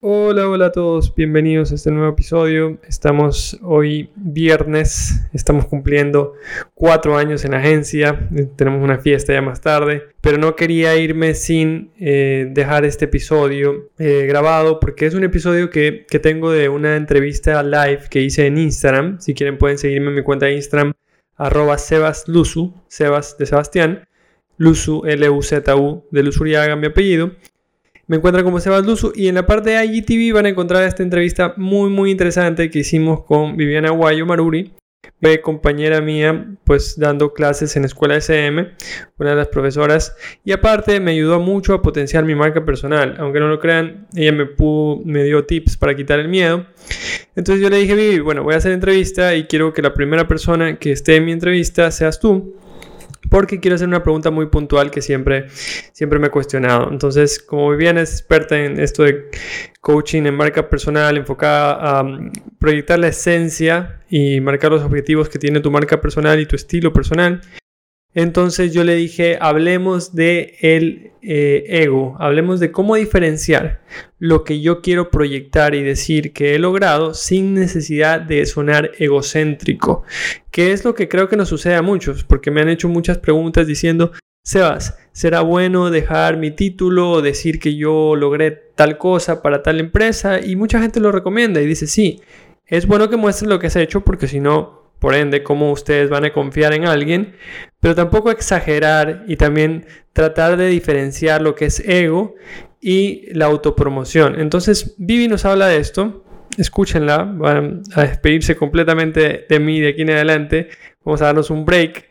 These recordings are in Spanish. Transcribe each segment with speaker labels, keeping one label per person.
Speaker 1: Hola, hola a todos, bienvenidos a este nuevo episodio. Estamos hoy viernes, estamos cumpliendo cuatro años en la agencia, tenemos una fiesta ya más tarde, pero no quería irme sin eh, dejar este episodio eh, grabado porque es un episodio que, que tengo de una entrevista live que hice en Instagram. Si quieren pueden seguirme en mi cuenta de Instagram, arroba sebasluzu, sebas de Sebastián, luzu, L-U-Z-U, de Luzuriaga, mi apellido. Me encuentran como Sebas Luzu y en la parte de IGTV van a encontrar esta entrevista muy muy interesante que hicimos con Viviana Guayo Maruri, compañera mía, pues dando clases en Escuela SM, una de las profesoras, y aparte me ayudó mucho a potenciar mi marca personal, aunque no lo crean, ella me, me dio tips para quitar el miedo. Entonces yo le dije, Vivi, bueno, voy a hacer entrevista y quiero que la primera persona que esté en mi entrevista seas tú porque quiero hacer una pregunta muy puntual que siempre, siempre me he cuestionado. Entonces, como Viviana es experta en esto de coaching en marca personal, enfocada a um, proyectar la esencia y marcar los objetivos que tiene tu marca personal y tu estilo personal, entonces yo le dije, hablemos de el eh, ego, hablemos de cómo diferenciar lo que yo quiero proyectar y decir que he logrado sin necesidad de sonar egocéntrico, que es lo que creo que nos sucede a muchos, porque me han hecho muchas preguntas diciendo, Sebas, ¿será bueno dejar mi título o decir que yo logré tal cosa para tal empresa? Y mucha gente lo recomienda y dice, sí, es bueno que muestres lo que has hecho porque si no, por ende, cómo ustedes van a confiar en alguien, pero tampoco exagerar y también tratar de diferenciar lo que es ego y la autopromoción. Entonces, Vivi nos habla de esto, escúchenla, van a despedirse completamente de mí de aquí en adelante, vamos a darnos un break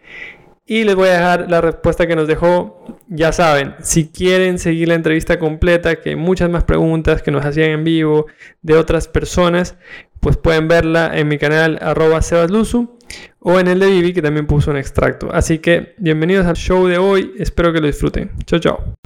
Speaker 1: y les voy a dejar la respuesta que nos dejó. Ya saben, si quieren seguir la entrevista completa, que hay muchas más preguntas que nos hacían en vivo de otras personas, pues pueden verla en mi canal arroba sebasluzu o en el de Vivi que también puso un extracto. Así que bienvenidos al show de hoy, espero que lo disfruten. Chao, chao.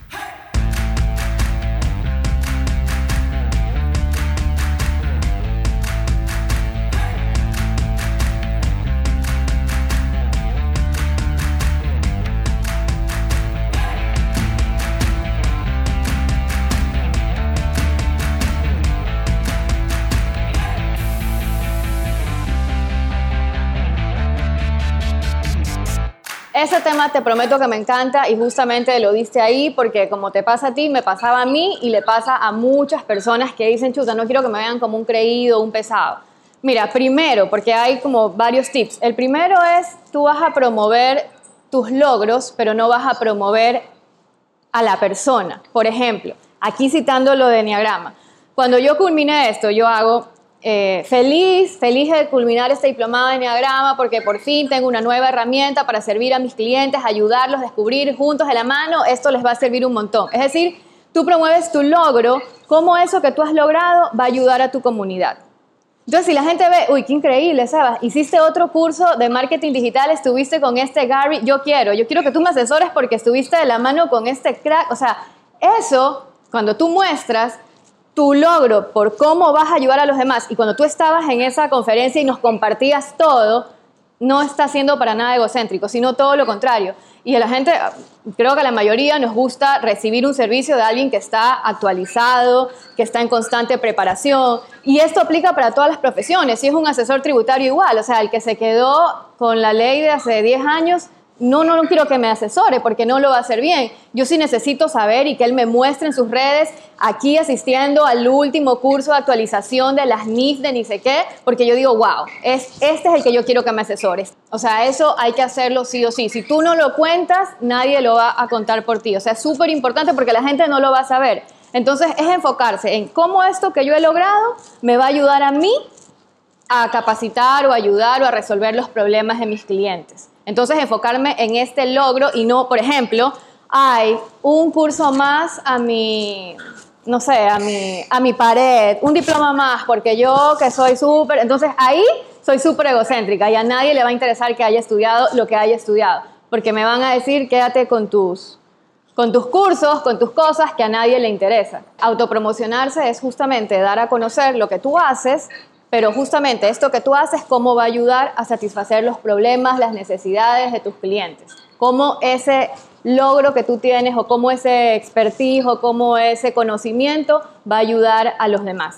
Speaker 2: Ese tema te prometo que me encanta y justamente lo diste ahí porque como te pasa a ti, me pasaba a mí y le pasa a muchas personas que dicen, chuta, no quiero que me vean como un creído, un pesado. Mira, primero, porque hay como varios tips. El primero es, tú vas a promover tus logros, pero no vas a promover a la persona. Por ejemplo, aquí citando lo de Enneagrama. Cuando yo culmine esto, yo hago eh, feliz, feliz de culminar este diplomado de Enneagrama porque por fin tengo una nueva herramienta para servir a mis clientes, ayudarlos, descubrir juntos de la mano, esto les va a servir un montón. Es decir, tú promueves tu logro, cómo eso que tú has logrado va a ayudar a tu comunidad. Entonces, si la gente ve, uy, qué increíble, ¿sabes? Hiciste otro curso de marketing digital, estuviste con este Gary, yo quiero, yo quiero que tú me asesores porque estuviste de la mano con este crack. O sea, eso, cuando tú muestras, tu logro por cómo vas a ayudar a los demás y cuando tú estabas en esa conferencia y nos compartías todo, no está siendo para nada egocéntrico, sino todo lo contrario. Y a la gente, creo que a la mayoría nos gusta recibir un servicio de alguien que está actualizado, que está en constante preparación. Y esto aplica para todas las profesiones. Si es un asesor tributario igual, o sea, el que se quedó con la ley de hace 10 años, no, no, no quiero que me asesore porque no lo va a hacer bien. Yo sí necesito saber y que él me muestre en sus redes, aquí asistiendo al último curso de actualización de las NIF de ni sé qué, porque yo digo, wow, es, este es el que yo quiero que me asesores. O sea, eso hay que hacerlo sí o sí. Si tú no lo cuentas, nadie lo va a contar por ti. O sea, es súper importante porque la gente no lo va a saber. Entonces, es enfocarse en cómo esto que yo he logrado me va a ayudar a mí a capacitar o ayudar o a resolver los problemas de mis clientes. Entonces, enfocarme en este logro y no, por ejemplo, hay un curso más a mi, no sé, a mi, a mi pared, un diploma más, porque yo que soy súper, entonces ahí soy súper egocéntrica y a nadie le va a interesar que haya estudiado lo que haya estudiado, porque me van a decir, quédate con tus, con tus cursos, con tus cosas que a nadie le interesa. Autopromocionarse es justamente dar a conocer lo que tú haces pero justamente esto que tú haces, ¿cómo va a ayudar a satisfacer los problemas, las necesidades de tus clientes? ¿Cómo ese logro que tú tienes o cómo ese expertise o cómo ese conocimiento va a ayudar a los demás.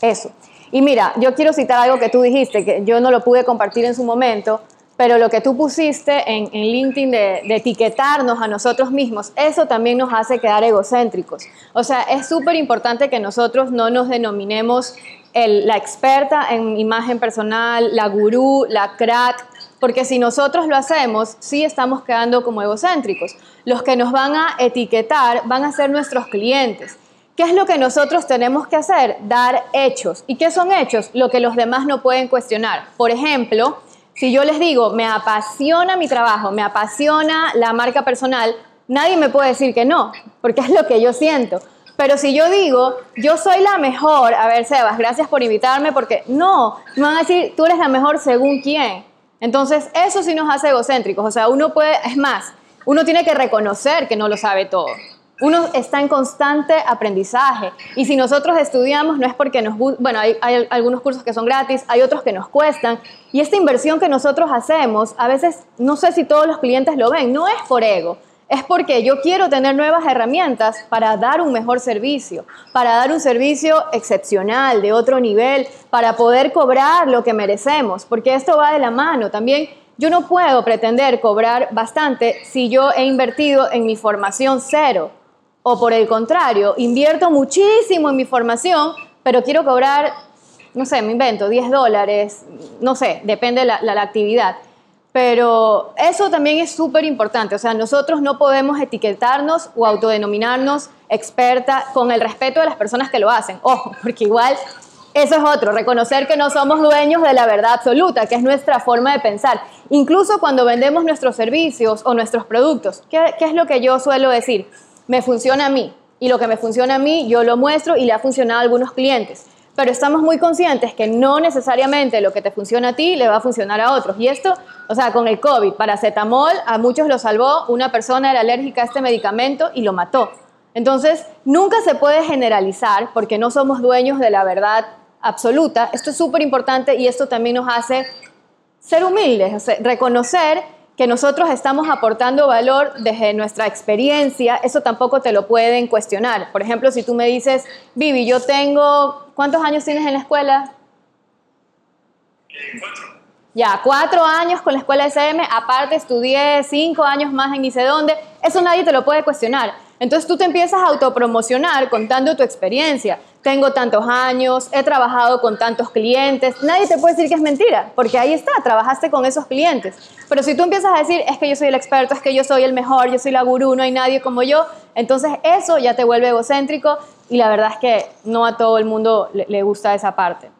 Speaker 2: Eso. Y mira, yo quiero citar algo que tú dijiste, que yo no lo pude compartir en su momento, pero lo que tú pusiste en, LinkedIn de, etiquetarnos a nosotros mismos, eso también nos hace quedar egocéntricos. O sea, es súper importante que nosotros no nos denominemos la experta en imagen personal, la gurú, la crack, porque si nosotros lo hacemos, sí estamos quedando como egocéntricos. Los que nos van a etiquetar van a ser nuestros clientes. ¿Qué es lo que nosotros tenemos que hacer? Dar hechos. ¿Y qué son hechos? Lo que los demás no pueden cuestionar. Por ejemplo, si yo les digo, me apasiona mi trabajo, me apasiona la marca personal, nadie me puede decir que no, porque es lo que yo siento. Pero si yo digo, yo soy la mejor, a ver, Sebas, gracias por invitarme, porque no, me van a decir, tú eres la mejor según quién. Entonces, eso sí nos hace egocéntricos. O sea, uno puede, es más, uno tiene que reconocer que no lo sabe todo. Uno está en constante aprendizaje y si nosotros estudiamos no es porque nos... Bueno, hay, algunos cursos que son gratis, hay otros que nos cuestan y esta inversión que nosotros hacemos, a veces no sé si todos los clientes lo ven, no es por ego, es porque yo quiero tener nuevas herramientas para dar un mejor servicio, para dar un servicio excepcional, de otro nivel, para poder cobrar lo que merecemos, porque esto va de la mano. También yo no puedo pretender cobrar bastante si yo he invertido en mi formación cero. O por el contrario, invierto muchísimo en mi formación, pero quiero cobrar, no sé, me invento, 10 dólares, no sé, depende de la, actividad. Pero eso también es súper importante. O sea, nosotros no podemos etiquetarnos o autodenominarnos experta con el respeto de las personas que lo hacen. Ojo, porque igual eso es otro, reconocer que no somos dueños de la verdad absoluta, que es nuestra forma de pensar. Incluso cuando vendemos nuestros servicios o nuestros productos, ¿qué, qué es lo que yo suelo decir? Me funciona a mí y lo que me funciona a mí yo lo muestro y le ha funcionado a algunos clientes. Pero estamos muy conscientes que no necesariamente lo que te funciona a ti le va a funcionar a otros. Y esto, o sea, con el COVID, paracetamol, a muchos lo salvó, una persona era alérgica a este medicamento y lo mató. Entonces, nunca se puede generalizar porque no somos dueños de la verdad absoluta. Esto es súper importante y esto también nos hace ser humildes, reconocer que nosotros estamos aportando valor desde nuestra experiencia, eso tampoco te lo pueden cuestionar. Por ejemplo, si tú me dices, Vivi, yo tengo, ¿cuántos años tienes en la escuela?
Speaker 3: Cuatro.
Speaker 2: Ya, cuatro años con la escuela SM, aparte estudié cinco años más en ni dónde, eso nadie te lo puede cuestionar. Entonces tú te empiezas a autopromocionar contando tu experiencia. Tengo tantos años, he trabajado con tantos clientes. Nadie te puede decir que es mentira, porque ahí está, trabajaste con esos clientes. Pero si tú empiezas a decir, es que yo soy el experto, es que yo soy el mejor, yo soy la gurú, no hay nadie como yo, entonces eso ya te vuelve egocéntrico y la verdad es que no a todo el mundo le, gusta esa parte.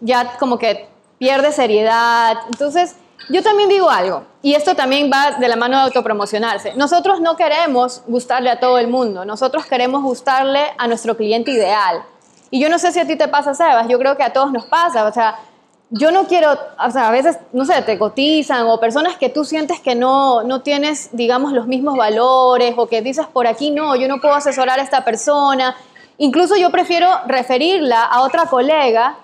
Speaker 2: Ya como que pierde seriedad. Entonces, yo también digo algo, y esto también va de la mano de autopromocionarse. Nosotros no queremos gustarle a todo el mundo, nosotros queremos gustarle a nuestro cliente ideal. Y yo no sé si a ti te pasa, Sebas, yo creo que a todos nos pasa, o sea, yo no quiero, o sea, a veces, no sé, te cotizan o personas que tú sientes que no, no tienes, digamos, los mismos valores o que dices por aquí, no, yo no puedo asesorar a esta persona. Incluso yo prefiero referirla a otra colega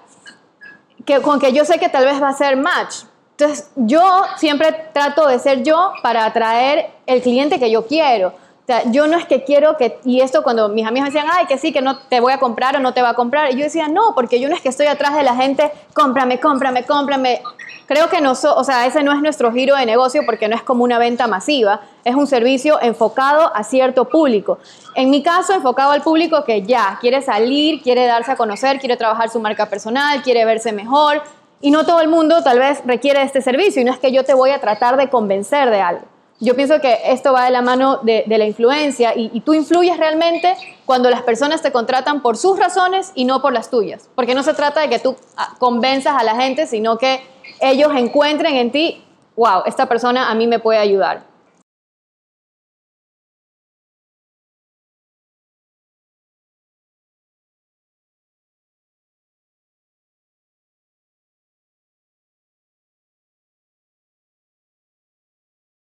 Speaker 2: que, con que yo sé que tal vez va a ser match, entonces, yo siempre trato de ser yo para atraer el cliente que yo quiero. O sea, yo no es que quiero que, y esto cuando mis amigos decían, ay, que sí, que no te voy a comprar o no te va a comprar, y yo decía, no, porque yo no es que estoy atrás de la gente, cómprame, cómprame, cómprame. Creo que no, o sea, ese no es nuestro giro de negocio porque no es como una venta masiva, es un servicio enfocado a cierto público. En mi caso, enfocado al público que ya quiere salir, quiere darse a conocer, quiere trabajar su marca personal, quiere verse mejor, y no todo el mundo tal vez requiere este servicio y no es que yo te voy a tratar de convencer de algo. Yo pienso que esto va de la mano de, la influencia y, y, tú influyes realmente cuando las personas te contratan por sus razones y no por las tuyas. Porque no se trata de que tú ah, convenzas a la gente, sino que ellos encuentren en ti, wow, esta persona a mí me puede ayudar.